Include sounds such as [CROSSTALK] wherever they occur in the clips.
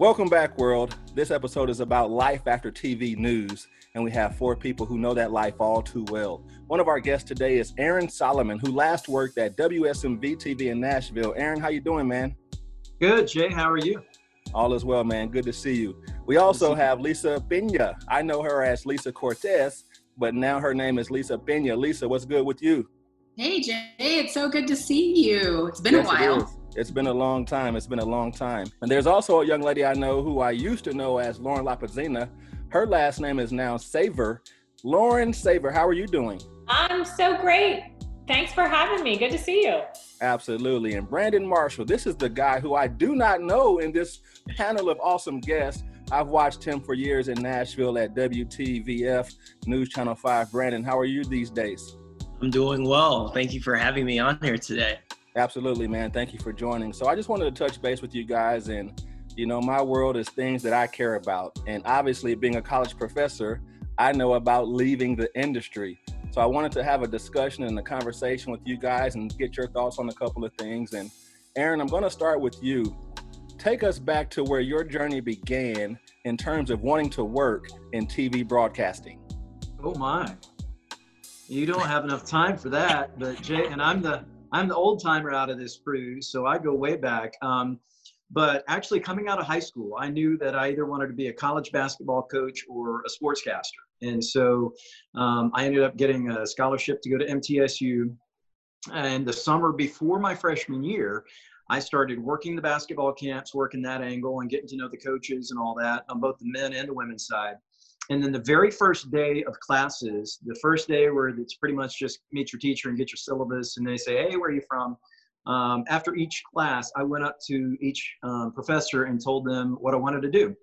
Welcome back, world. This episode is about life after TV news, and we have four people who know that life all too well. One of our guests today is Aaron Solomon, who last worked at WSMV TV in Nashville. Aaron, how you doing, man? Good, Jay. How are you? All is well, man. Good to see you. We also have Lisa Pena. I know her as Lisa Cortez, but now her name is Lisa Pena. Lisa, what's good with you? Hey, Jay. It's so good to see you. It's been yes, a while. It's been a long time. It's been a long time. And there's also a young lady I know who I used to know as Lauren Lapazina. Her last name is now Saver. Lauren Saver, how are you doing? I'm so great. Thanks for having me. Good to see you. Absolutely. And Brandon Marshall, this is the guy who I do not know in this panel of awesome guests. I've watched him for years in Nashville at WTVF News Channel 5. Brandon, how are you these days? I'm doing well. Thank you for having me on here today. Absolutely, man. Thank you for joining. So I just wanted to touch base with you guys and you know, my world is things that I care about. And obviously being a college professor, I know about leaving the industry. So I wanted to have a discussion and a conversation with you guys and get your thoughts on a couple of things. And Aaron, I'm going to start with you. Take us back to where your journey began in terms of wanting to work in TV broadcasting. Oh my. You don't have enough time for that, but Jay and I'm the I'm the old timer out of this crew, so I go way back. Um, but actually, coming out of high school, I knew that I either wanted to be a college basketball coach or a sportscaster. And so um, I ended up getting a scholarship to go to MTSU. And the summer before my freshman year, I started working the basketball camps, working that angle, and getting to know the coaches and all that on both the men and the women's side. And then the very first day of classes, the first day where it's pretty much just meet your teacher and get your syllabus, and they say, "Hey, where are you from?" Um, after each class, I went up to each um, professor and told them what I wanted to do.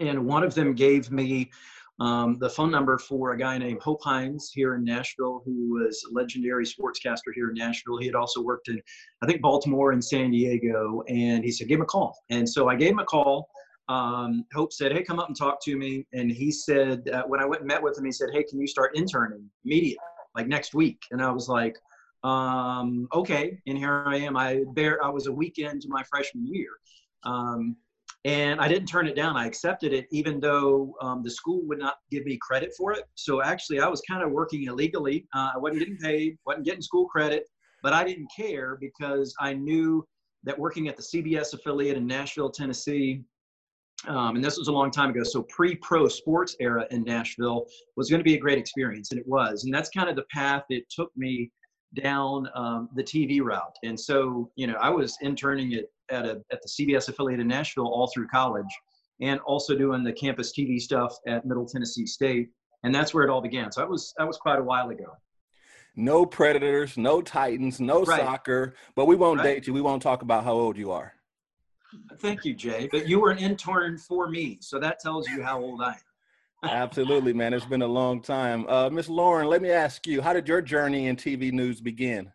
And one of them gave me um, the phone number for a guy named Hope Hines here in Nashville, who was a legendary sportscaster here in Nashville. He had also worked in, I think, Baltimore and San Diego. And he said, give him a call. And so I gave him a call. Um, Hope said, hey, come up and talk to me. And he said, uh, when I went and met with him, he said, hey, can you start interning immediately, like next week? And I was like, um, okay. And here I am. I bear, I was a week into my freshman year. Um, and I didn't turn it down. I accepted it, even though um, the school would not give me credit for it. So actually, I was kind of working illegally. Uh, I wasn't getting paid, wasn't getting school credit, but I didn't care because I knew that working at the CBS affiliate in Nashville, Tennessee, um, and this was a long time ago, so pre-pro sports era in Nashville was going to be a great experience, and it was. And that's kind of the path it took me down um, the TV route. And so, you know, I was interning at, at, a, at the CBS affiliate in Nashville all through college and also doing the campus TV stuff at Middle Tennessee State. And that's where it all began. So that was, that was quite a while ago. No Predators, no Titans, no right. soccer, but we won't right. date you. We won't talk about how old you are. Thank you, Jay. But you were an intern for me. So that tells you how old I am. Absolutely, man. It's been a long time. Uh, Miss Lauren, let me ask you, how did your journey in TV news begin?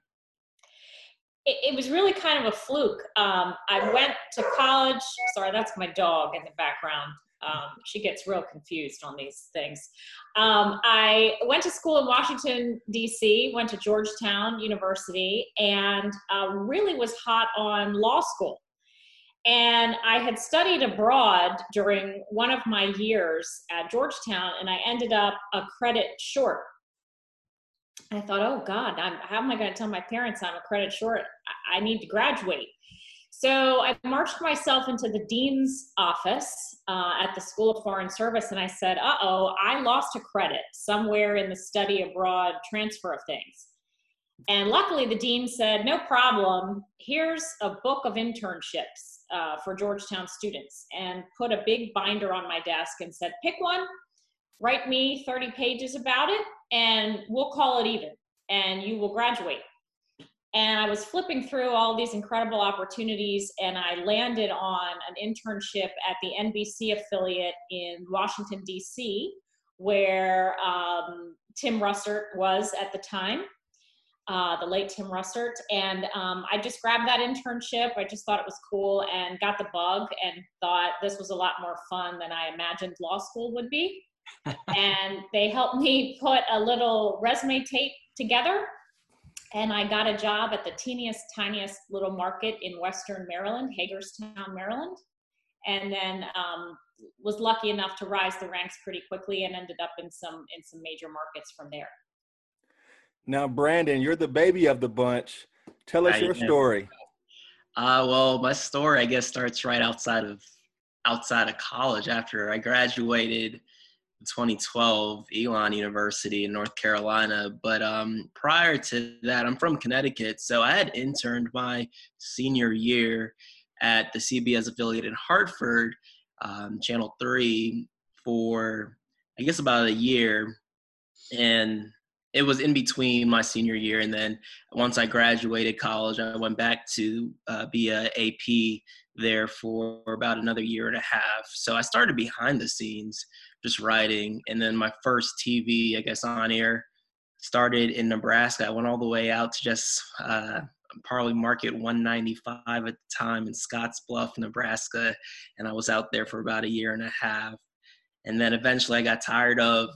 It, it was really kind of a fluke. Um, I went to college. Sorry, that's my dog in the background. Um, she gets real confused on these things. Um, I went to school in Washington, D.C., went to Georgetown University, and uh, really was hot on law school. And I had studied abroad during one of my years at Georgetown, and I ended up a credit short. I thought, oh God, I'm, how am I going to tell my parents I'm a credit short? I, need to graduate. So I marched myself into the dean's office uh, at the School of Foreign Service, and I said, uh oh, I lost a credit somewhere in the study abroad transfer of things. And luckily, the dean said, no problem. Here's a book of internships uh, for Georgetown students and put a big binder on my desk and said, pick one, write me 30 pages about it, and we'll call it even, and you will graduate. And I was flipping through all these incredible opportunities, and I landed on an internship at the NBC affiliate in Washington, D.C., where um, Tim Russert was at the time uh, the late Tim Russert. And um, I just grabbed that internship. I just thought it was cool and got the bug and thought this was a lot more fun than I imagined law school would be. [LAUGHS] and they helped me put a little resume tape together. And I got a job at the teeniest, tiniest little market in Western Maryland, Hagerstown, Maryland. and then um, was lucky enough to rise the ranks pretty quickly and ended up in some in some major markets from there. Now, Brandon, you're the baby of the bunch. Tell us I your am. story. Uh, well, my story, I guess, starts right outside of outside of college. After I graduated in 2012, Elon University in North Carolina. But um, prior to that, I'm from Connecticut, so I had interned my senior year at the CBS affiliate in Hartford, um, Channel Three, for I guess about a year, and it was in between my senior year and then once I graduated college, I went back to uh, be a AP there for about another year and a half. So I started behind the scenes, just writing, and then my first TV, I guess, on air started in Nebraska. I went all the way out to just uh, Parley Market 195 at the time in Scottsbluff, Nebraska, and I was out there for about a year and a half. And then eventually I got tired of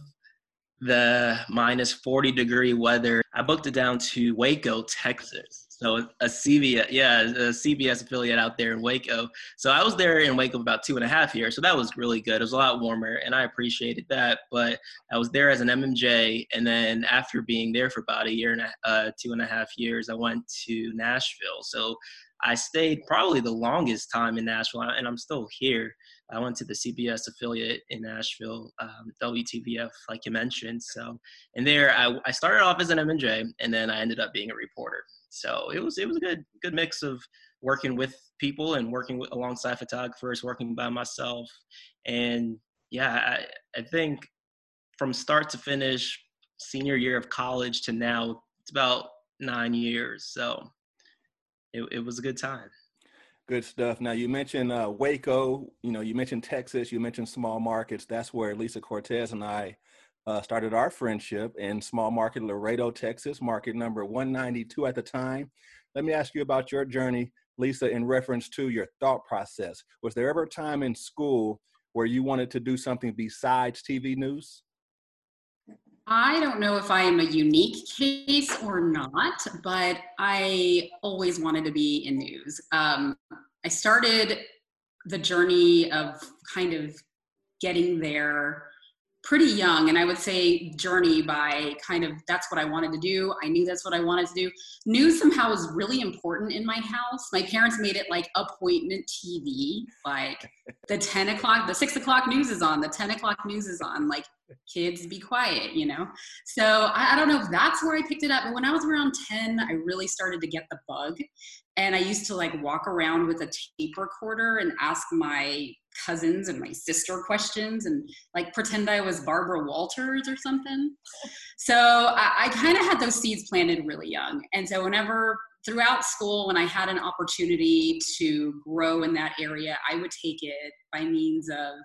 the minus 40 degree weather. I booked it down to Waco, Texas. So a CBS, yeah, a CBS affiliate out there in Waco. So I was there in Waco about two and a half years. So that was really good. It was a lot warmer, and I appreciated that. But I was there as an MMJ, and then after being there for about a year and a, uh, two and a half years, I went to Nashville. So I stayed probably the longest time in Nashville, and I'm still here. I went to the CBS affiliate in Nashville, um, WTVF, like you mentioned. So, and there I, I started off as an MJ, and then I ended up being a reporter. So it was it was a good good mix of working with people and working with, alongside photographers, working by myself, and yeah, I, I think from start to finish, senior year of college to now, it's about nine years. So it, it was a good time. Good stuff. Now you mentioned uh, Waco. You know, you mentioned Texas. You mentioned small markets. That's where Lisa Cortez and I uh, started our friendship in small market Laredo, Texas, market number 192 at the time. Let me ask you about your journey, Lisa, in reference to your thought process. Was there ever a time in school where you wanted to do something besides TV news? I don't know if I am a unique case or not, but I always wanted to be in news. Um, I started the journey of kind of getting there pretty young and i would say journey by kind of that's what i wanted to do. I knew that's what i wanted to do. News somehow was really important in my house. My parents made it like appointment tv like the 10 o'clock the 6 o'clock news is on the 10 o'clock news is on like kids be quiet you know so I, I don't know if that's where i picked it up but when i was around 10 i really started to get the bug and i used to like walk around with a tape recorder and ask my cousins and my sister questions and like pretend I was Barbara Walters or something. So I, I kind of had those seeds planted really young. And so whenever throughout school, when I had an opportunity to grow in that area, I would take it by means of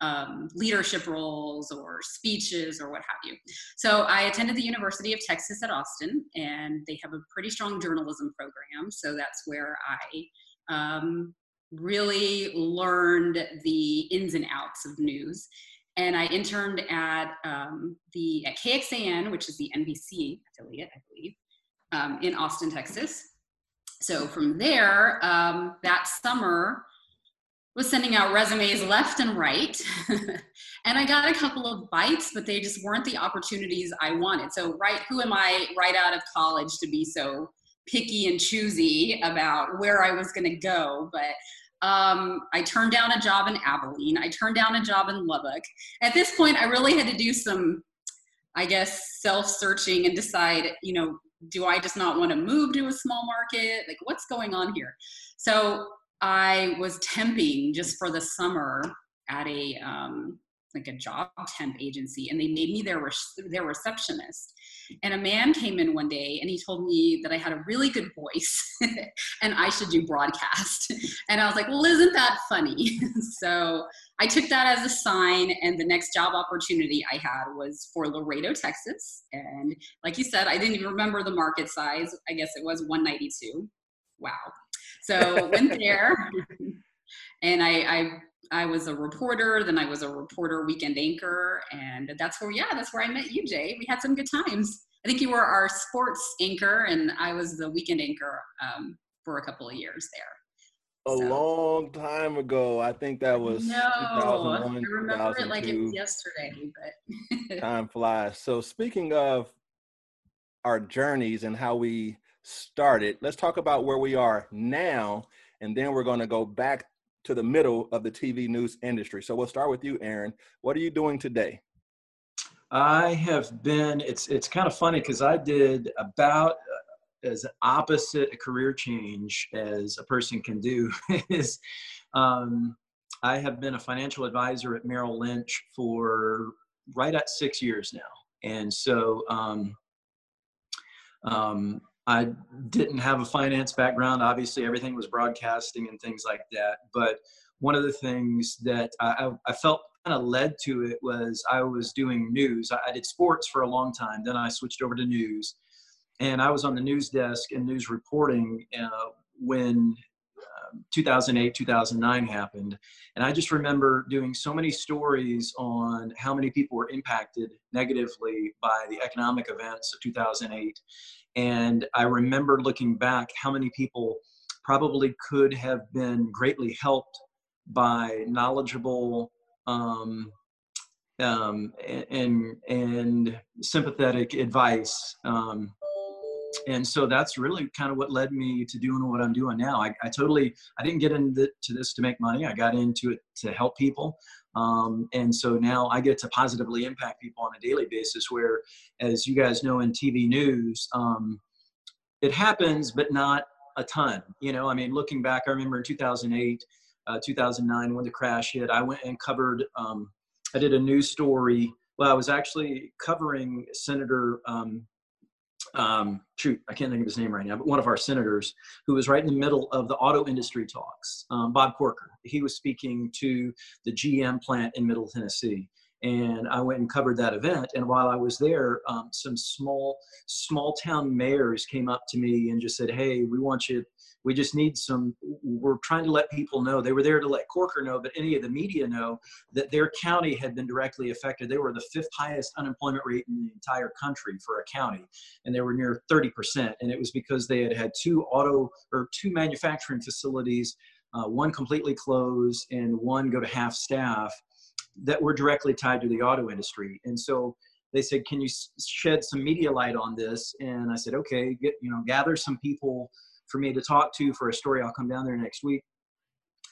um, leadership roles or speeches or what have you. So I attended the University of Texas at Austin, and they have a pretty strong journalism program. So that's where I um, really learned the ins and outs of news. And I interned at um, the at KXAN, which is the NBC affiliate, I believe, um, in Austin, Texas. So from there, um, that summer, was sending out resumes left and right. [LAUGHS] and I got a couple of bites, but they just weren't the opportunities I wanted. So, right, who am I right out of college to be so picky and choosy about where I was going to go? But um, I turned down a job in Abilene. I turned down a job in Lubbock. At this point, I really had to do some, I guess, self searching and decide, you know, do I just not want to move to a small market? Like, what's going on here? So I was temping just for the summer at a um, like a job temp agency, and they made me their their receptionist. And a man came in one day and he told me that I had a really good voice [LAUGHS] and I should do broadcast. And I was like, well, isn't that funny? [LAUGHS] so I took that as a sign. And the next job opportunity I had was for Laredo, Texas. And like you said, I didn't even remember the market size. I guess it was 192. Wow. So went there and I, I I was a reporter, then I was a reporter weekend anchor, and that's where, yeah, that's where I met you, Jay. We had some good times. I think you were our sports anchor, and I was the weekend anchor um, for a couple of years there. a so. long time ago. I think that was no, 2001, I remember it like it was yesterday, but [LAUGHS] time flies. So speaking of our journeys and how we started, let's talk about where we are now, and then we're going to go back to the middle of the TV news industry. So we'll start with you, Aaron. What are you doing today? I have been. It's it's kind of funny because I did about as opposite a career change as a person can do [LAUGHS] is um, I have been a financial advisor at Merrill Lynch for right at six years now. And so um, um, I didn't have a finance background. Obviously, everything was broadcasting and things like that. But one of the things that I, I felt kind of led to it was I was doing news. I, did sports for a long time. Then I switched over to news and I was on the news desk and news reporting uh, when um, 2008 2009 happened and i just remember doing so many stories on how many people were impacted negatively by the economic events of 2008 and i remember looking back how many people probably could have been greatly helped by knowledgeable um, um, and and sympathetic advice um, and so that's really kind of what led me to doing what I'm doing now. I, I totally, I didn't get into this to make money. I got into it to help people. Um, and so now I get to positively impact people on a daily basis where, as you guys know in TV news, um, it happens, but not a ton. You know, I mean, looking back, I remember in 2008, uh, 2009, when the crash hit, I went and covered, um, I did a news story. Well, I was actually covering Senator um, shoot, I can't think of his name right now, but one of our senators who was right in the middle of the auto industry talks, um, Bob Corker. He was speaking to the GM plant in Middle Tennessee. And I went and covered that event. And while I was there, um, some small, small town mayors came up to me and just said, Hey, we want you we just need some, we're trying to let people know. They were there to let Corker know, but any of the media know that their county had been directly affected. They were the fifth highest unemployment rate in the entire country for a county, and they were near 30%. And it was because they had had two auto or two manufacturing facilities, uh, one completely closed and one go to half staff that were directly tied to the auto industry. And so they said, "Can you shed some media light on this?" And I said, "Okay, get you know, gather some people for me to talk to for a story. I'll come down there next week.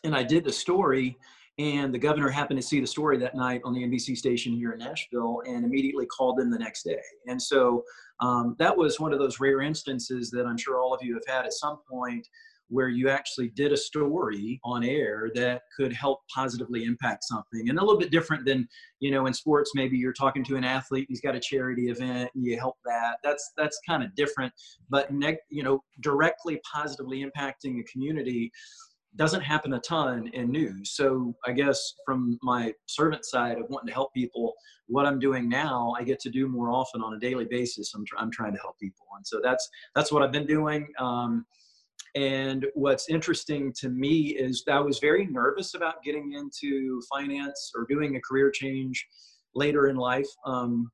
And I did the story, and the governor happened to see the story that night on the NBC station here in Nashville and immediately called them the next day. And so um, that was one of those rare instances that I'm sure all of you have had at some point where you actually did a story on air that could help positively impact something and a little bit different than you know in sports maybe you're talking to an athlete he's got a charity event you help that that's that's kind of different but neg- you know directly positively impacting a community doesn't happen a ton in news. So i guess from my servant side of wanting to help people what i'm doing now i get to do more often on a daily basis i'm, tr- I'm trying to help people and so that's that's what i've been doing um, and what's interesting to me is I was very nervous about getting into finance or doing a career change later in life. Um,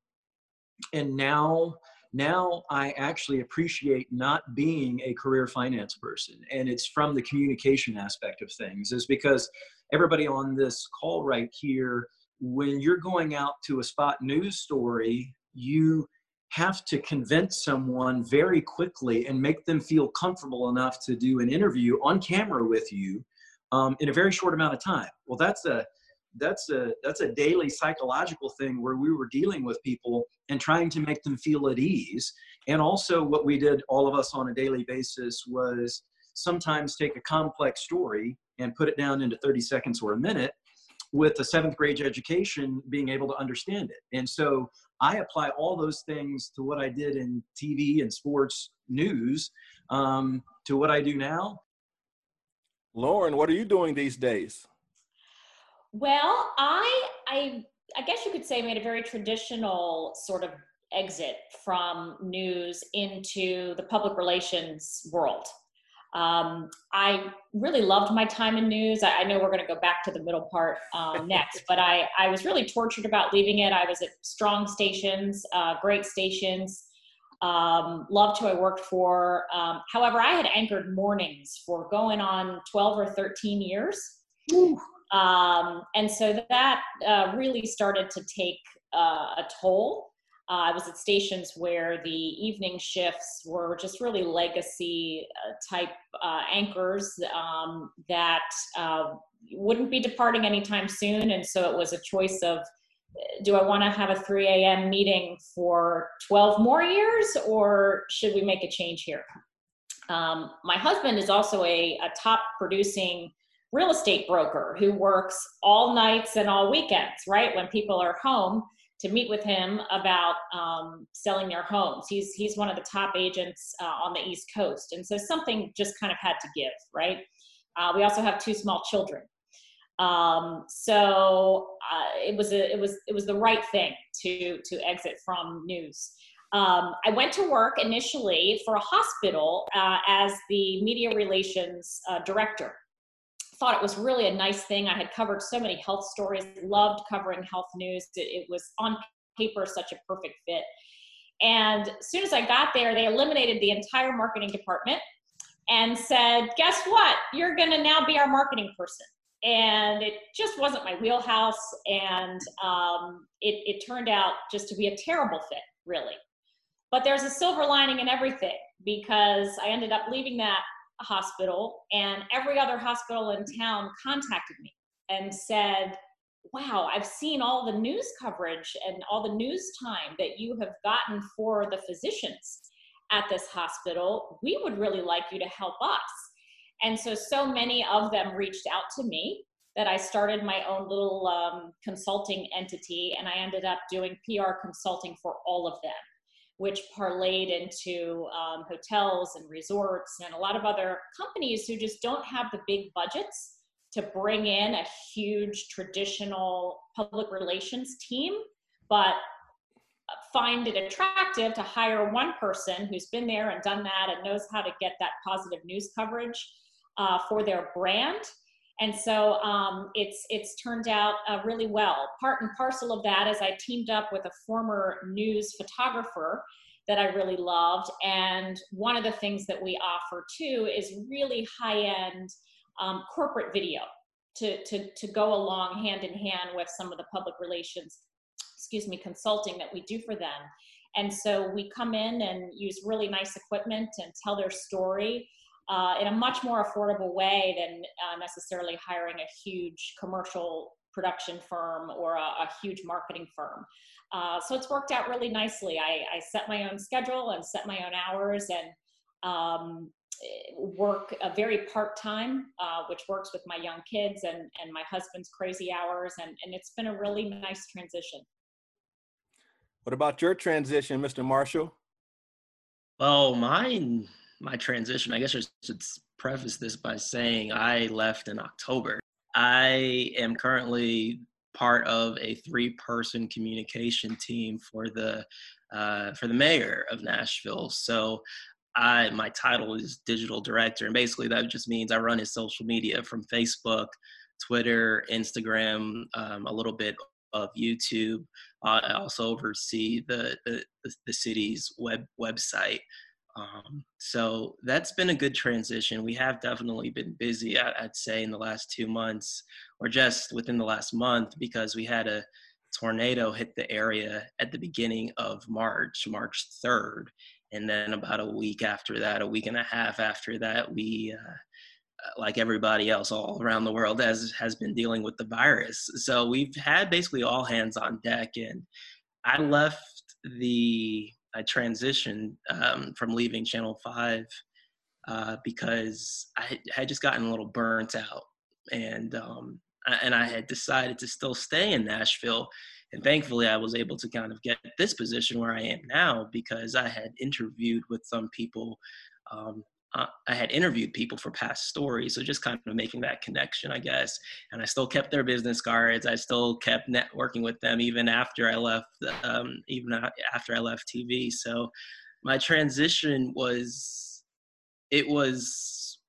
and now, now I actually appreciate not being a career finance person. And it's from the communication aspect of things, is because everybody on this call right here, when you're going out to a spot news story, you have to convince someone very quickly and make them feel comfortable enough to do an interview on camera with you um, in a very short amount of time. Well, that's a that's a that's a daily psychological thing where we were dealing with people and trying to make them feel at ease. And also, what we did, all of us on a daily basis, was sometimes take a complex story and put it down into 30 seconds or a minute with a seventh grade education being able to understand it. And so I apply all those things to what I did in TV and sports news um, to what I do now. Lauren, what are you doing these days? Well, I I I guess you could say made a very traditional sort of exit from news into the public relations world. Um, I really loved my time in news. I, I know we're going to go back to the middle part uh, [LAUGHS] next, but I, I was really tortured about leaving it. I was at strong stations, uh, great stations. Um, loved who I worked for. Um, however, I had anchored mornings for going on 12 or 13 years. Um, and so that uh, really started to take uh, a toll. Uh, I was at stations where the evening shifts were just really legacy uh, type uh, anchors um, that uh, wouldn't be departing anytime soon. And so it was a choice of do I want to have a 3 a.m. meeting for 12 more years or should we make a change here? Um, my husband is also a, a top producing real estate broker who works all nights and all weekends, right? When people are home to meet with him about um, selling their homes. He's he's one of the top agents uh, on the East Coast, and so something just kind of had to give, right? Uh, we also have two small children, um, so uh, it was a it was it was the right thing to to exit from news. Um, I went to work initially for a hospital uh, as the media relations uh, director thought it was really a nice thing. I had covered so many health stories, loved covering health news. It, it was on paper such a perfect fit. And as soon as I got there, they eliminated the entire marketing department and said, Guess what? You're going to now be our marketing person. And it just wasn't my wheelhouse. And um, it, it turned out just to be a terrible fit, really. But there's a silver lining in everything because I ended up leaving that hospital, and every other hospital in town contacted me and said, Wow, I've seen all the news coverage and all the news time that you have gotten for the physicians at this hospital. We would really like you to help us. And so, so many of them reached out to me that I started my own little um, consulting entity, and I ended up doing PR consulting for all of them which parlayed into um, hotels and resorts and a lot of other companies who just don't have the big budgets to bring in a huge traditional public relations team, but find it attractive to hire one person who's been there and done that and knows how to get that positive news coverage uh, for their brand and so um, it's it's turned out uh, really well. Part and parcel of that is I teamed up with a former news photographer that I really loved, and one of the things that we offer too is really high end um, corporate video to, to to go along hand in hand with some of the public relations, excuse me, consulting that we do for them. And so we come in and use really nice equipment and tell their story uh, in a much more affordable way than uh, necessarily hiring a huge commercial production firm or a, a huge marketing firm. Uh, so it's worked out really nicely. I, I, set my own schedule and set my own hours and um, work a very part time, uh, which works with my young kids and, and my husband's crazy hours. And, and it's been a really nice transition. What about your transition, Mr. Marshall? Well, mine my transition, I guess I should preface this by saying I left in October. I am currently part of a three-person communication team for the uh, for the mayor of Nashville. So I my title is digital director, and basically that just means I run his social media from Facebook, Twitter, Instagram, um, a little bit of YouTube. I also oversee the, the the city's web website. Um, so that's been a good transition. We have definitely been busy, I'd say, in the last two months or just within the last month because we had a tornado hit the area at the beginning of March, March 3rd. And then about a week after that, a week and a half after that, we, uh, uh like everybody else all around the world, has has been dealing with the virus. So we've had basically all hands on deck. And I left the I transitioned um, from leaving Channel Five uh, because I had just gotten a little burnt out, and um, and I had decided to still stay in Nashville. And thankfully, I was able to kind of get this position where I am now because I had interviewed with some people um, uh, I had interviewed people for past stories, so just kind of making that connection, I guess. And I still kept their business cards. I still kept networking with them even after I left, um, even after I left TV. So my transition was, it was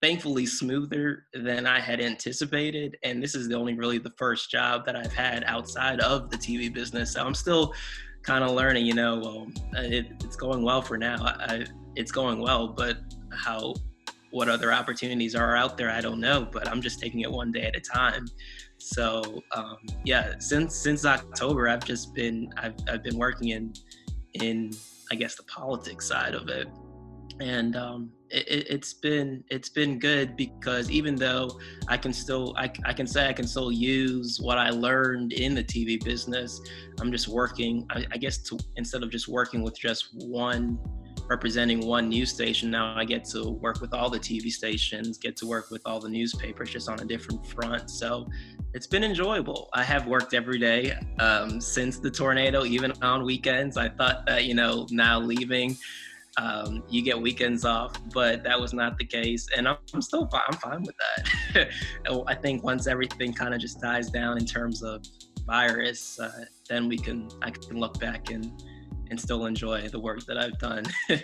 thankfully smoother than I had anticipated. And this is the only really the first job that I've had outside of the TV business. So I'm still kind of learning, you know, well, it, it's going well for now. I, I, it's going well, but how, what other opportunities are out there, I don't know. But I'm just taking it one day at a time. So um, yeah, since since October, I've just been I've I've been working in in I guess the politics side of it, and um, it, has been it's been good because even though I can still I, I can say I can still use what I learned in the TV business, I'm just working I, I guess to instead of just working with just one representing one news station now i get to work with all the tv stations get to work with all the newspapers just on a different front. So it's been enjoyable. I have worked every day um, since the tornado even on weekends. I thought that you know now leaving um, you get weekends off, but that was not the case, and I'm, I'm still fine. I'm fine with that. [LAUGHS] I think once everything kind of just dies down in terms of virus, uh, then we can I can look back and and still enjoy the work that I've done. [LAUGHS]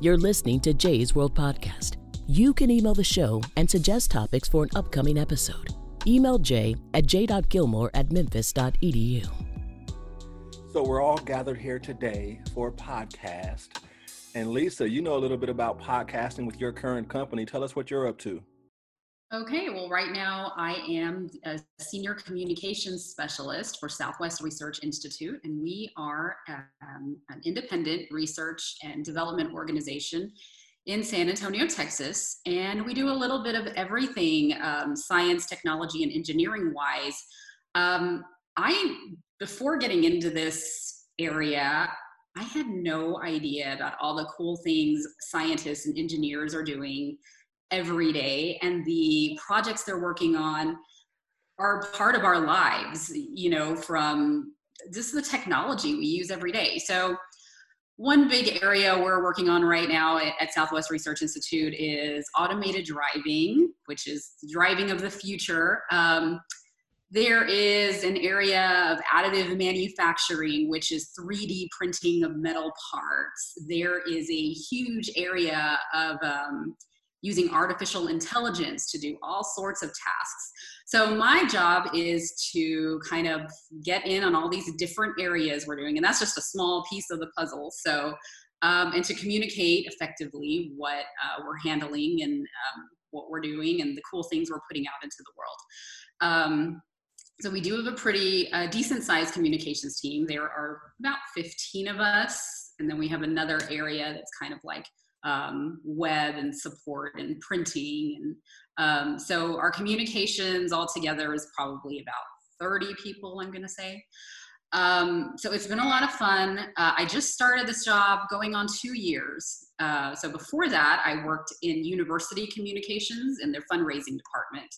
You're listening to Jay's World Podcast. You can email the show and suggest topics for an upcoming episode. Email jay at j.gilmore at memphis.edu. So we're all gathered here today for a podcast. And Lisa, you know a little bit about podcasting with your current company. Tell us what you're up to. Okay, well, right now I am a senior communications specialist for Southwest Research Institute, and we are um, an independent research and development organization in San Antonio, Texas. And we do a little bit of everything um, science, technology, and engineering wise. Um, I before getting into this area, I had no idea about all the cool things scientists and engineers are doing every day and the projects they're working on are part of our lives, you know, from just the technology we use every day. So one big area we're working on right now at Southwest Research Institute is automated driving, which is driving of the future. Um, there is an area of additive manufacturing, which is 3D printing of metal parts. There is a huge area of um, using artificial intelligence to do all sorts of tasks. So my job is to kind of get in on all these different areas we're doing, and that's just a small piece of the puzzle. So, um, and to communicate effectively what uh, we're handling and um, what we're doing and the cool things we're putting out into the world. Um, so we do have a pretty uh, decent sized communications team. There are about 15 of us. And then we have another area that's kind of like um, web and support and printing. And um, so our communications altogether is probably about 30 people, I'm going to say. Um, so it's been a lot of fun. Uh, I just started this job going on two years. Uh, so before that, I worked in university communications in their fundraising department.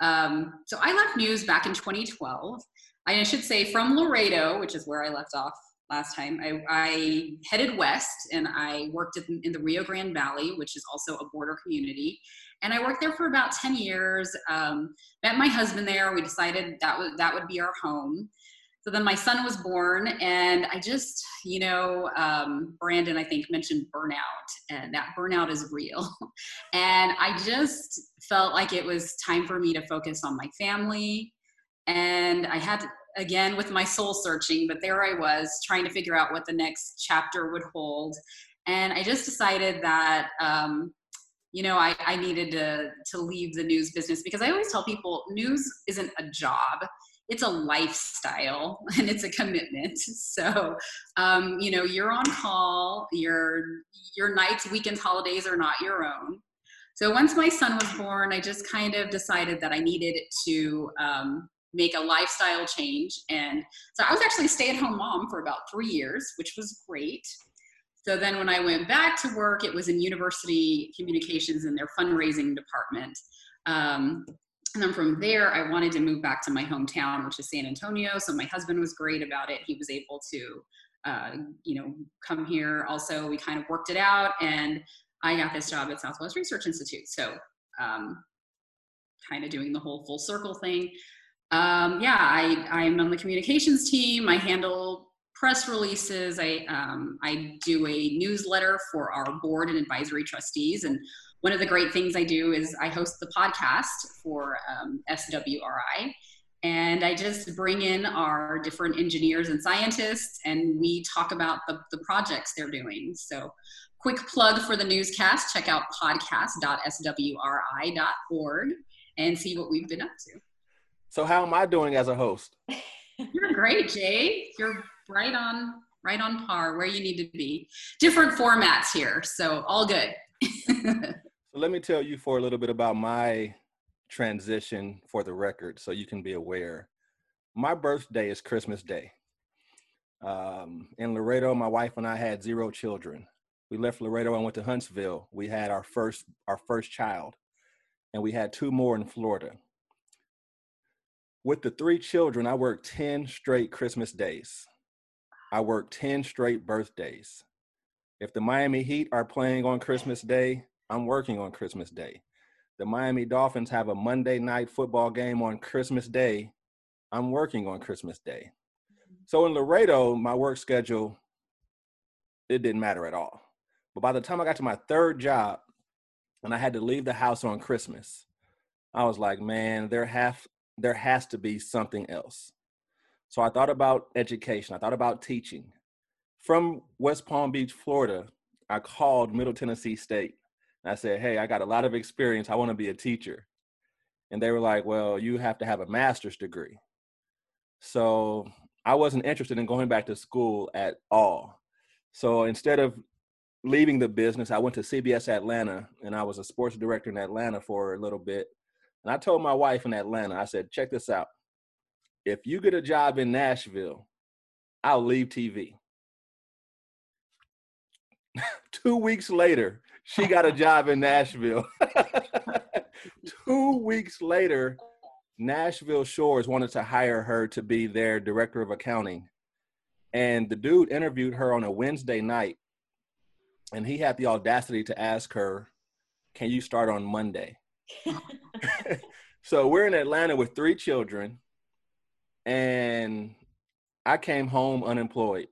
Um, so I left news back in 2012. I should say from Laredo, which is where I left off last time. I, I headed west and I worked in, in, the Rio Grande Valley, which is also a border community. And I worked there for about 10 years. Um, met my husband there. We decided that would that would be our home. So then my son was born, and I just, you know, um, Brandon, I think, mentioned burnout, and that burnout is real. [LAUGHS] and I just felt like it was time for me to focus on my family. And I had again with my soul searching, but there I was trying to figure out what the next chapter would hold. And I just decided that, um, you know, I, I needed to, to leave the news business because I always tell people news isn't a job it's a lifestyle [LAUGHS] and it's a commitment [LAUGHS] so um, you know you're on call your your nights weekends holidays are not your own so once my son was born i just kind of decided that i needed to um, make a lifestyle change. And so I was actually a stay at home mom for about three years, which was great. So then when I went back to work, it was in university communications in their fundraising department. Um, and then from there, I wanted to move back to my hometown, which is San Antonio. So my husband was great about it. He was able to, uh, you know, come here. Also, we kind of worked it out, and I got this job at Southwest Research Institute. So, um, kind of doing the whole full circle thing um, yeah, I, I'm on the communications team. I handle press releases. I, um, I do a newsletter for our board and advisory trustees. And one of the great things I do is I host the podcast for um, SWRI. And I just bring in our different engineers and scientists, and we talk about the, the projects they're doing. So, quick plug for the newscast check out podcast.swri.org and see what we've been up to. So, how am I doing as a host? [LAUGHS] You're great, Jay. You're right on right on par where you need to be. Different formats here, so all good. [LAUGHS] let me tell you for a little bit about my transition for the record so you can be aware. My birthday is Christmas Day. Um, in Laredo, my wife and I had zero children. We left Laredo and went to Huntsville. We had our first our first child, and we had two more in Florida. With the three children, I worked 10 straight Christmas days. I worked 10 straight birthdays. If the Miami Heat are playing on Christmas Day, I'm working on Christmas Day. The Miami Dolphins have a Monday night football game on Christmas Day. I'm working on Christmas Day. So in Laredo, my work schedule, it didn't matter at all. But by the time I got to my third job and I had to leave the house on Christmas, I was like, man, there have there has to be something else. So I thought about education. I thought about teaching. From West Palm Beach, Florida, I called Middle Tennessee State. I said, Hey, I got a lot of experience. I want to be a teacher. And they were like, Well, you have to have a master's degree. So I wasn't interested in going back to school at all. So instead of leaving the business, I went to CBS Atlanta and I was a sports director in Atlanta for a little bit. And I told my wife in Atlanta, I said, Check this out if you get a job in Nashville, I'll leave TV. [LAUGHS] Two weeks later, she got a job in Nashville. [LAUGHS] Two weeks later, Nashville Shores wanted to hire her to be their director of accounting. And the dude interviewed her on a Wednesday night. And he had the audacity to ask her, Can you start on Monday? [LAUGHS] so we're in Atlanta with three children and I came home unemployed.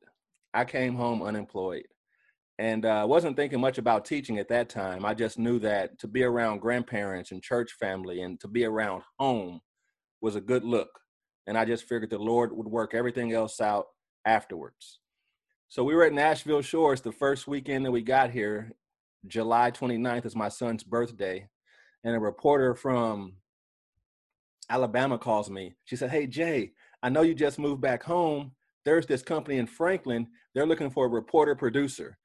I came home unemployed and I uh, wasn't thinking much about teaching at that time. I just knew that to be around grandparents and church family and to be around home was a good look. And I just figured the Lord would work everything else out afterwards. So we were at Nashville Shores the first weekend that we got here. July 29th is my son's birthday. And a reporter from Alabama calls me. She said, Hey, Jay, I know you just moved back home. There's this company in Franklin. They're looking for a reporter producer,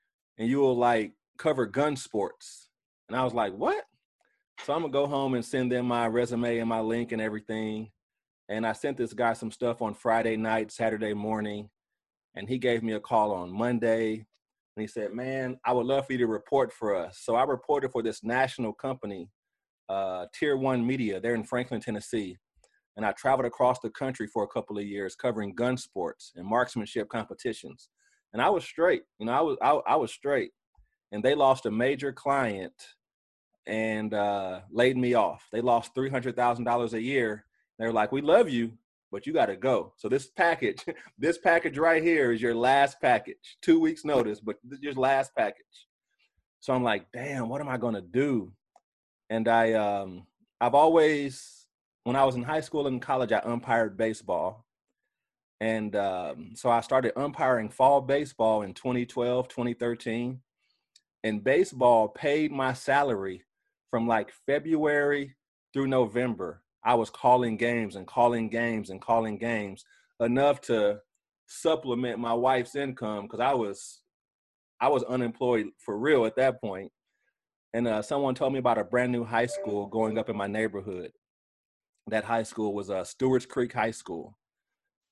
and you will like cover gun sports. And I was like, what? So I'm gonna go home and send them my resume and my link and everything. And I sent this guy some stuff on Friday night, Saturday morning, and he gave me a call on Monday. And he said, Man, I would love for you to report for us. So I reported for this national company, uh, Tier One Media. They're in Franklin, Tennessee and I traveled across the country for a couple of years covering gun sports and marksmanship competitions. And I was straight, you know, I was I, I was straight. And they lost a major client and uh, laid me off. They lost three hundred thousand dollars a year. They were like, "We love you, but you got to go." So this package, [LAUGHS] this package right here is your last package. Two weeks notice, but your last package. So I'm like, "Damn, what am I gonna do?" And I, um, I've always when I was in high school and college, I umpired baseball. And um, so I started umpiring fall baseball in 2012, 2013. And baseball paid my salary from like February through November. I was calling games and calling games and calling games enough to supplement my wife's income because I was I was unemployed for real at that point. And uh, someone told me about a brand new high school going up in my neighborhood that high school was uh, Stewart's Creek High School.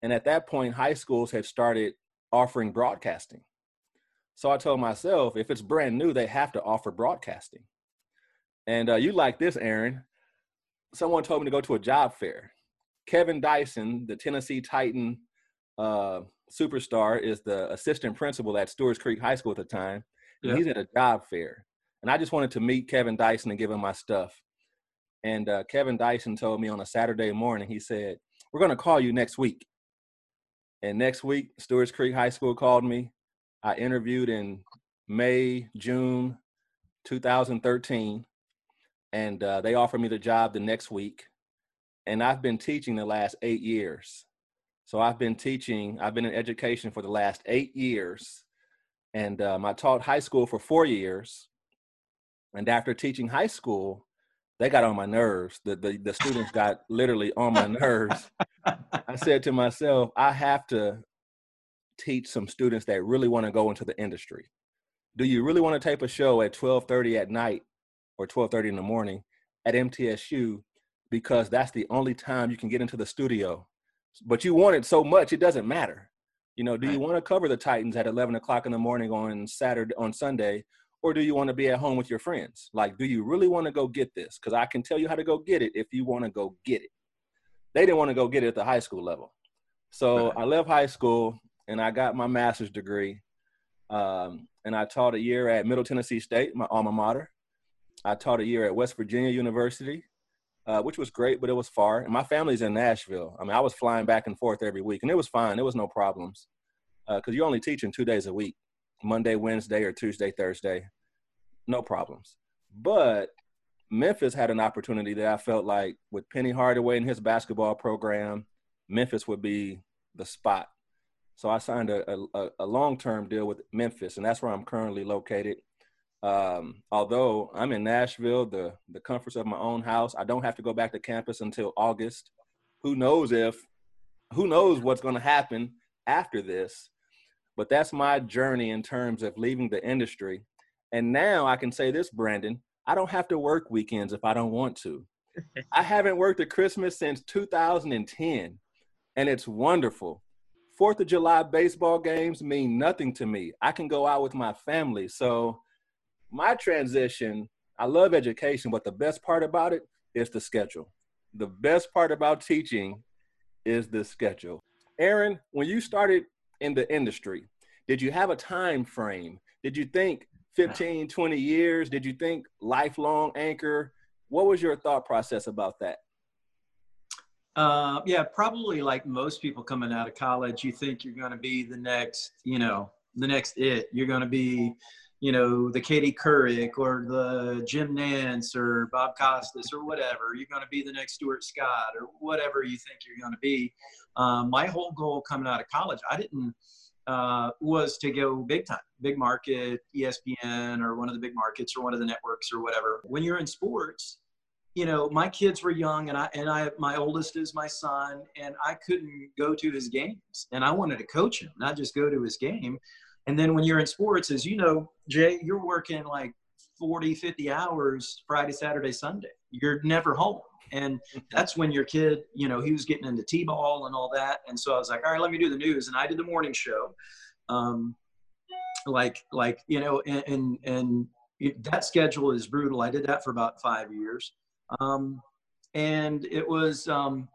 And at that point, high schools had started offering broadcasting. So I told myself, if it's brand new, they have to offer broadcasting. And uh, you like this, Aaron. Someone told me to go to a job fair. Kevin Dyson, the Tennessee Titan uh, superstar, is the assistant principal at Stewart's Creek High School at the time. And he's at a job fair. And I just wanted to meet Kevin Dyson and give him my stuff. And uh, Kevin Dyson told me on a Saturday morning, he said, We're going to call you next week. And next week, Stewart's Creek High School called me. I interviewed in May, June 2013. And uh, they offered me the job the next week. and I've been teaching the last eight years. So I've been teaching, I've been in education for the last eight years. And um, I taught high school for four years. And after teaching high school, they got on my nerves. The, the, the students got literally on my nerves. I said to myself, I have to teach some students that really want to go into the industry. Do you really want to tape a show at 12:30 at night or 12:30 in the morning at MTSU because that's the only time you can get into the studio? But you want it so much, it doesn't matter. You know, do you want to cover the Titans at 11 o'clock in the morning on Saturday, on Sunday, or do you want to be at home with your friends? Like, do you really want to go get this? Because I can tell you how to go get it if you want to go get it. They didn't want to go get it at the high school level. So right. I left high school and I got my master's degree. Um, and I taught a year at Middle Tennessee State, my alma mater. I taught a year at West Virginia University, uh, which was great, but it was far. And my family's in Nashville. I mean, I was flying back and forth every week, and it was fine. There was no problems because uh, you're only teaching two days a week Monday, Wednesday, or Tuesday, Thursday. No problems. But Memphis had an opportunity that I felt like with Penny Hardaway and his basketball program, Memphis would be the spot. So I signed a, a, a long term deal with Memphis, and that's where I'm currently located. Um, although I'm in Nashville, the the comforts of my own house, I don't have to go back to campus until August. Who knows if, who knows what's going to happen after this? But that's my journey in terms of leaving the industry. And now I can say this, Brandon, I don't have to work weekends if I don't want to. [LAUGHS] I haven't worked at Christmas since 2010, and it's wonderful. Fourth of July baseball games mean nothing to me. I can go out with my family. So, my transition, I love education, but the best part about it is the schedule. The best part about teaching is the schedule. Aaron, when you started in the industry? Did you have a time frame? Did you think 15, 20 years? Did you think lifelong anchor? What was your thought process about that? Uh, yeah, probably like most people coming out of college, you think you're going to be the next, you know, the next it. You're going to be, you know, the Katie Couric or the Jim Nantz or Bob Costas or whatever. You're going to be the next Stuart Scott or whatever you think you're going to be. Um, my whole goal coming out of college, I didn't, uh, was to go big time, big market, ESPN or one of the big markets or one of the networks or whatever. When you're in sports, you know, my kids were young and I, and I, my oldest is my son and I couldn't go to his games and I wanted to coach him, not just go to his game. And then when you're in sports, as you know, Jay, you're working like 40, 50 hours Friday, Saturday, Sunday. You're never home. And that's when your kid, you know, he was getting into T-ball and all that. And so I was like, all right, let me do the news. And I did the morning show. Um, like, like, you know, and, and, and it, that schedule is brutal. I did that for about five years. Um, and it was, um,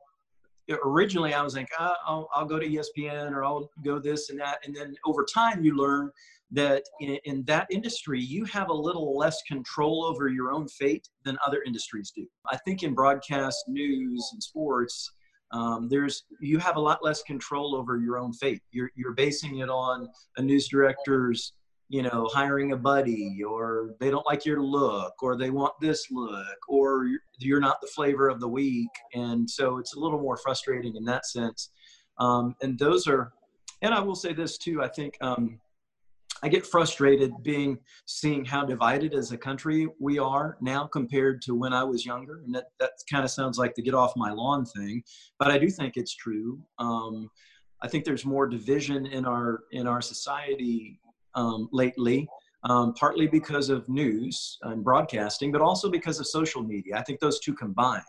originally I was like, oh, I'll, I'll go to ESPN or I'll go this and that. And then over time you learn that in, in, that industry, you have a little less control over your own fate than other industries do. I think in broadcast news and sports, um, there's you have a lot less control over your own fate. You're you're basing it on a news director's, you know, hiring a buddy, or they don't like your look, or they want this look, or you're not the flavor of the week, and so it's a little more frustrating in that sense. Um, and those are, and I will say this too. I think. Um, I get frustrated being seeing how divided as a country we are now compared to when I was younger, and that that kind of sounds like the get off my lawn thing, but I do think it's true. Um, I think there's more division in our in our society um, lately um, partly because of news and broadcasting, but also because of social media. I think those two combined.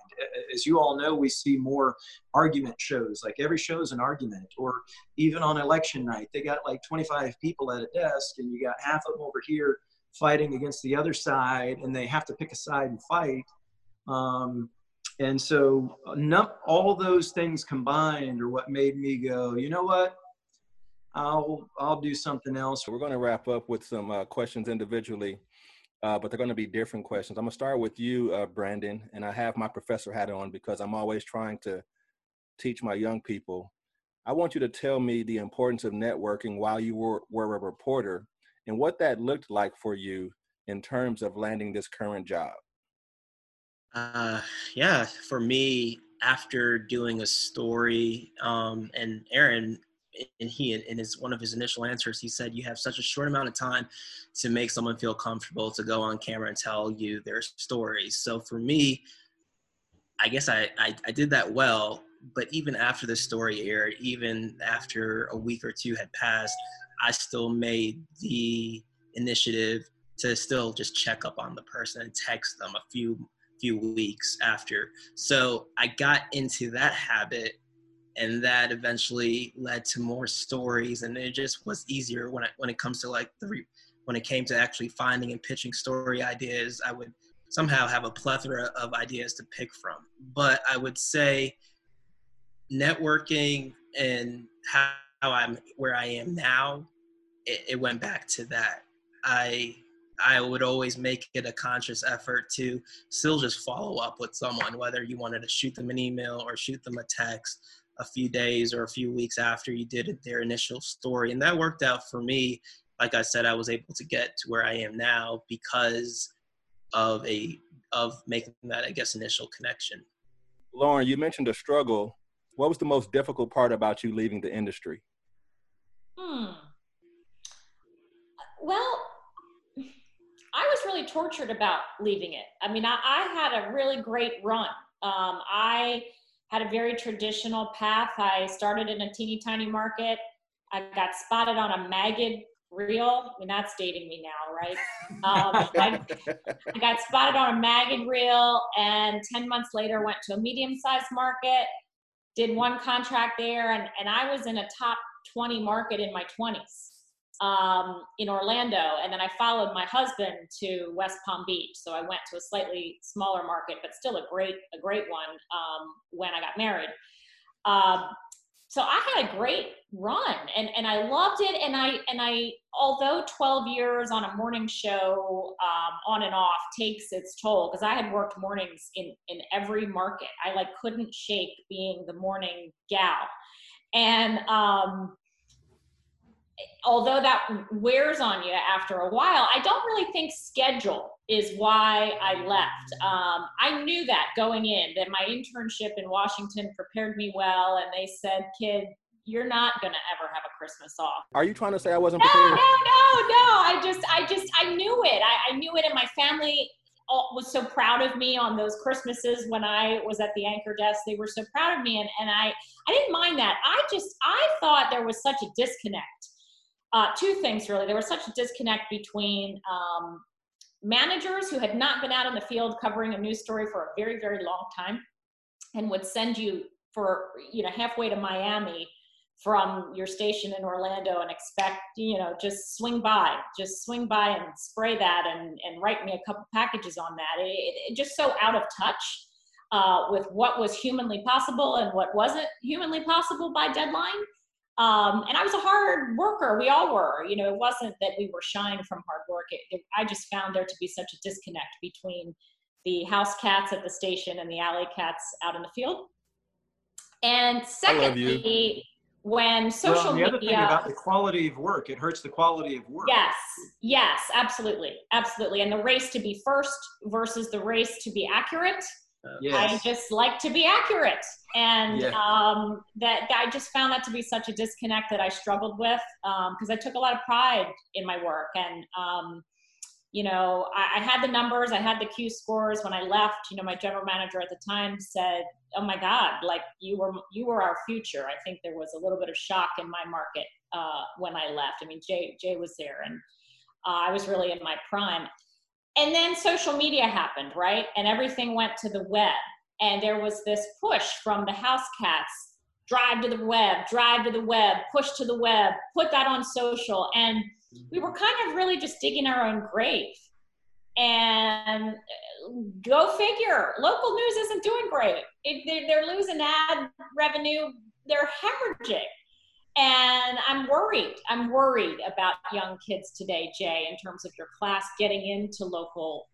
As you all know, we see more argument shows, like every show is an argument, or even on election night, they got like 25 people at a desk, and you got half of them over here fighting against the other side, and they have to pick a side and fight. Um, and so, not all those things combined are what made me go, you know what? I'll I'll do something else. We're going to wrap up with some uh, questions individually, uh, but they're going to be different questions. I'm going to start with you, uh, Brandon, and I have my professor hat on because I'm always trying to teach my young people. I want you to tell me the importance of networking while you were, were a reporter and what that looked like for you in terms of landing this current job. Uh, yeah, for me, after doing a story, um, and Aaron, and he in his one of his initial answers, he said, "You have such a short amount of time to make someone feel comfortable to go on camera and tell you their stories." So for me, I guess I, I, I did that well. But even after the story aired, even after a week or two had passed, I still made the initiative to still just check up on the person and text them a few few weeks after. So I got into that habit and that eventually led to more stories and it just was easier when it, when it comes to like the re, when it came to actually finding and pitching story ideas i would somehow have a plethora of ideas to pick from. But i would say networking and how, how i'm where i am now it, it went back to that. I I would always make it a conscious effort to still just follow up with someone, whether you wanted to shoot them an email or shoot them a text a few days or a few weeks after you did their initial story. And that worked out for me. Like I said, I was able to get to where I am now because of a of making that I guess initial connection. Lauren, you mentioned a struggle. What was the most difficult part about you leaving the industry? Hmm. Well, I was really tortured about leaving it. I mean, I, I had a really great run. Um, I had a very traditional path. I started in a teeny tiny market. I got spotted on a Magid reel. I mean, that's dating me now, right? Um, [LAUGHS] I, I, got spotted on a Magid reel, and 10 months later went to a medium sized market, did one contract there, and, and I was in a top 20 market in my 20s um, in Orlando, and then I followed my husband to West Palm Beach. So I went to a slightly smaller market, but still a great a great one um, when I got married. Um, so I had a great run, and and I loved it. And I and I, although 12 years on a morning show um, on and off takes its toll, because I had worked mornings in in every market. I like couldn't shake being the morning gal, and um, although that wears on you after a while, I don't really think schedule is why I left. Um, I knew that going in, that my internship in Washington prepared me well, and they said, kid, you're not gonna ever have a Christmas off. Are you trying to say I wasn't no, prepared? No, no, no. I just, I just, I knew it. I, I knew it, and my family was so proud of me on those Christmases when I was at the anchor desk. They were so proud of me, and and I, I didn't mind that. I just, I thought there was such a disconnect uh, two things really. There was such a disconnect between um, managers who had not been out in the field covering a news story for a very, very long time and would send you for, you know, halfway to Miami from your station in Orlando and expect, you know, just swing by, just swing by and spray that and, and write me a couple packages on that. It, it just so out of touch uh, with what was humanly possible and what wasn't humanly possible by deadline. Um, and I was a hard worker. We all were. You know, it wasn't that we were shying from hard work. It, it, I just found there to be such a disconnect between the house cats at the station and the alley cats out in the field. And secondly, when social well, the media, other thing about the quality of work, it hurts the quality of work. Yes, yes, absolutely, absolutely. And the race to be first versus the race to be accurate Yes. I just like to be accurate. And yeah. um, that I just found that to be such a disconnect that I struggled with because um, I took a lot of pride in my work. And, um, you know, I, I, had the numbers, I had the Q scores. When I left, you know, my general manager at the time said, "Oh my God, like you were you were our future." I think there was a little bit of shock in my market uh, when I left. I mean, Jay Jay was there, and uh, I was really in my prime and then social media happened, right? And everything went to the web. And there was this push from the house cats drive to the web, drive to the web, push to the web, put that on social. And we were kind of really just digging our own grave. And go figure, local news isn't doing great. They're, losing ad revenue, they're hemorrhaging. And I'm worried. I'm worried about young kids today, Jay, in terms of your class getting into local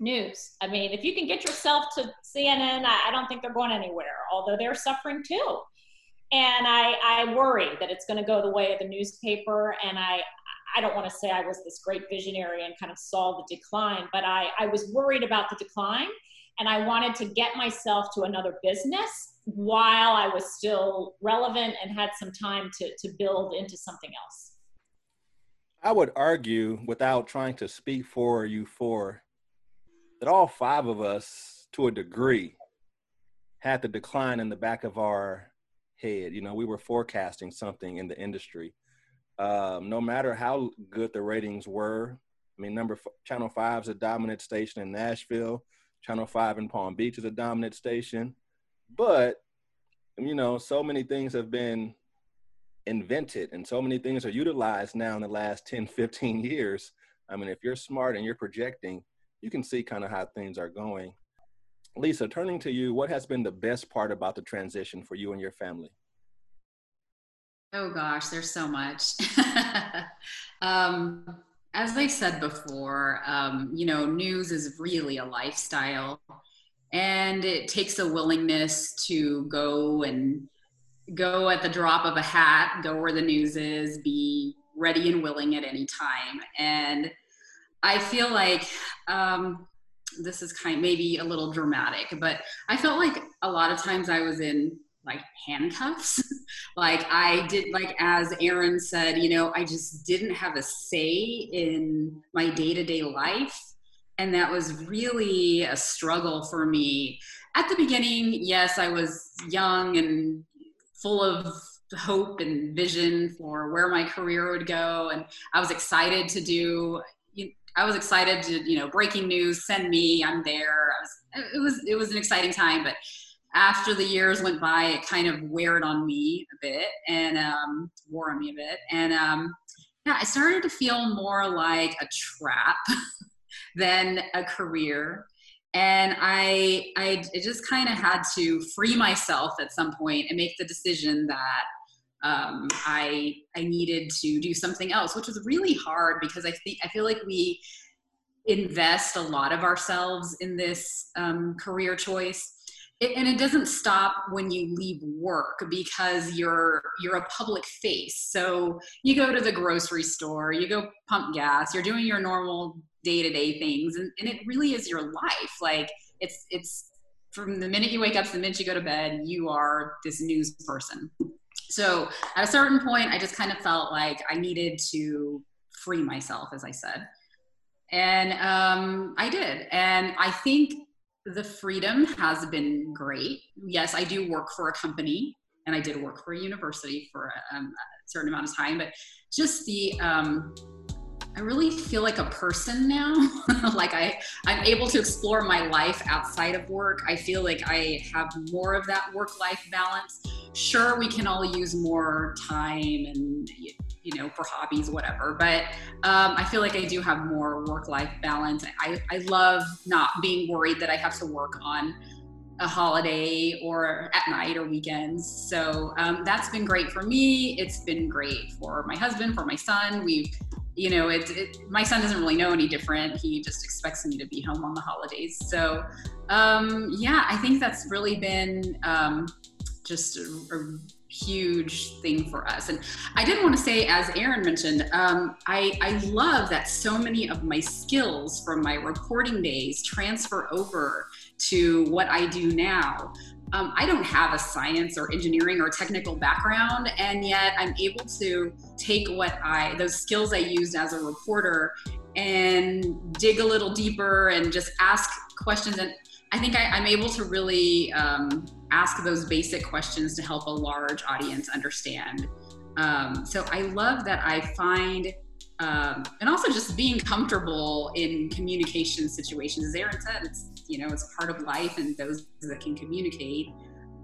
news. I mean, if you can get yourself to CNN, I, don't think they're going anywhere, although they're suffering too. And I, I worry that it's going to go the way of the newspaper. And I, I don't want to say I was this great visionary and kind of saw the decline, but I, I was worried about the decline. and I wanted to get myself to another business while I was still relevant and had some time to, to build into something else. I would argue, without trying to speak for you for, that all five of us, to a degree, had the decline in the back of our head. You know, we were forecasting something in the industry. Um, no matter how good the ratings were, I mean, number Channel Five is a dominant station in Nashville. Channel Five in Palm Beach is a dominant station, but you know, so many things have been invented and so many things are utilized now in the last 10, [LAUGHS] 15 years. I mean, if you're smart and you're projecting, you can see kind of how things are going. Lisa, turning to you, what has been the best part about the transition for you and your family? Oh gosh, there's so much. [LAUGHS] um, as I said before, um, you know, news is really a lifestyle and it takes a willingness to go and go at the drop of a hat, go where the news is, be ready and willing at any time. And I feel like um, this is kind of maybe a little dramatic, but I felt like a lot of times I was in like handcuffs. [LAUGHS] like I did, like as Aaron said, you know, I just didn't have a say in my day to day life. And that was really a struggle for me. At the beginning, yes, I was young and full of hope and vision for where my career would go. And I was excited to do, I was excited to, you know, breaking news, send me, I'm there. Was, it was, it was an exciting time, but after the years went by, it kind of weared on me a bit and um, wore on me a bit. And um, yeah, I started to feel more like a trap [LAUGHS] than a career. And I, I just kind of had to free myself at some point and make the decision that um, I, I needed to do something else, which was really hard because I think I feel like we invest a lot of ourselves in this um, career choice it, and it doesn't stop when you leave work because you're you're a public face so you go to the grocery store you go pump gas you're doing your normal day-to-day things and, and it really is your life. Like it's it's from the minute you wake up to the minute you go to bed you are this news person. So at a certain point i just kind of felt like i needed to free myself as i said. And um, i did. And i think the freedom has been great. Yes, I do work for a company and I did work for a university for a, um, a certain amount of time, but just the, um, I really feel like a person now. [LAUGHS] like I, I'm able to explore my life outside of work. I feel like I have more of that work-life balance. Sure, we can all use more time and you know, for hobbies, whatever. But um, I feel like I do have more work life balance. I, I love not being worried that I have to work on a holiday or at night or weekends. So um, that's been great for me. It's been great for my husband, for my son. We've, you know, it, it, my son doesn't really know any different. He just expects me to be home on the holidays. So um, yeah, I think that's really been um, just a, a huge thing for us. And I did want to say, as Aaron mentioned, um, I, I love that so many of my skills from my reporting days transfer over to what I do now. Um, I don't have a science or engineering or technical background, and yet I'm able to take what I, those skills I used as a reporter, and dig a little deeper and just ask questions. And I think I, am able to really um, ask those basic questions to help a large audience understand. Um, so I love that I find, um, and also just being comfortable in communication situations. As Aaron said, it's you know it's part of life, and those that can communicate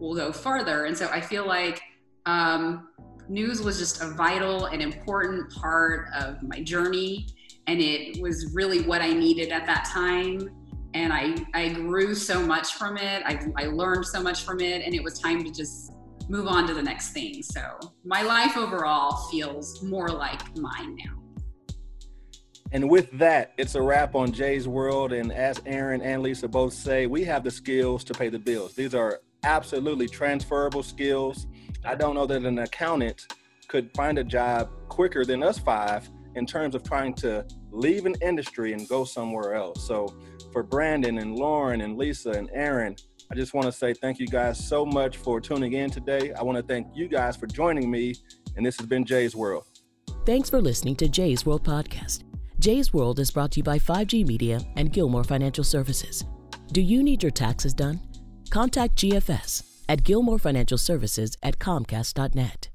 will go farther. And so I feel like um, news was just a vital and important part of my journey, and it was really what I needed at that time and I, I grew so much from it. I, I learned so much from it, and it was time to just move on to the next thing. So my life overall feels more like mine now. And with that, it's a wrap on Jay's World. And as Aaron and Lisa both say, we have the skills to pay the bills. These are absolutely transferable skills. I don't know that an accountant could find a job quicker than us five in terms of trying to leave an industry and go somewhere else. So for Brandon and Lauren and Lisa and Aaron, I just want to say thank you guys so much for tuning in today. I want to thank you guys for joining me, and this has been Jay's World. Thanks for listening to Jay's World Podcast. Jay's World is brought to you by 5G Media and Gilmore Financial Services. Do you need your taxes done? Contact GFS at Gilmore Financial Services at Comcast.net.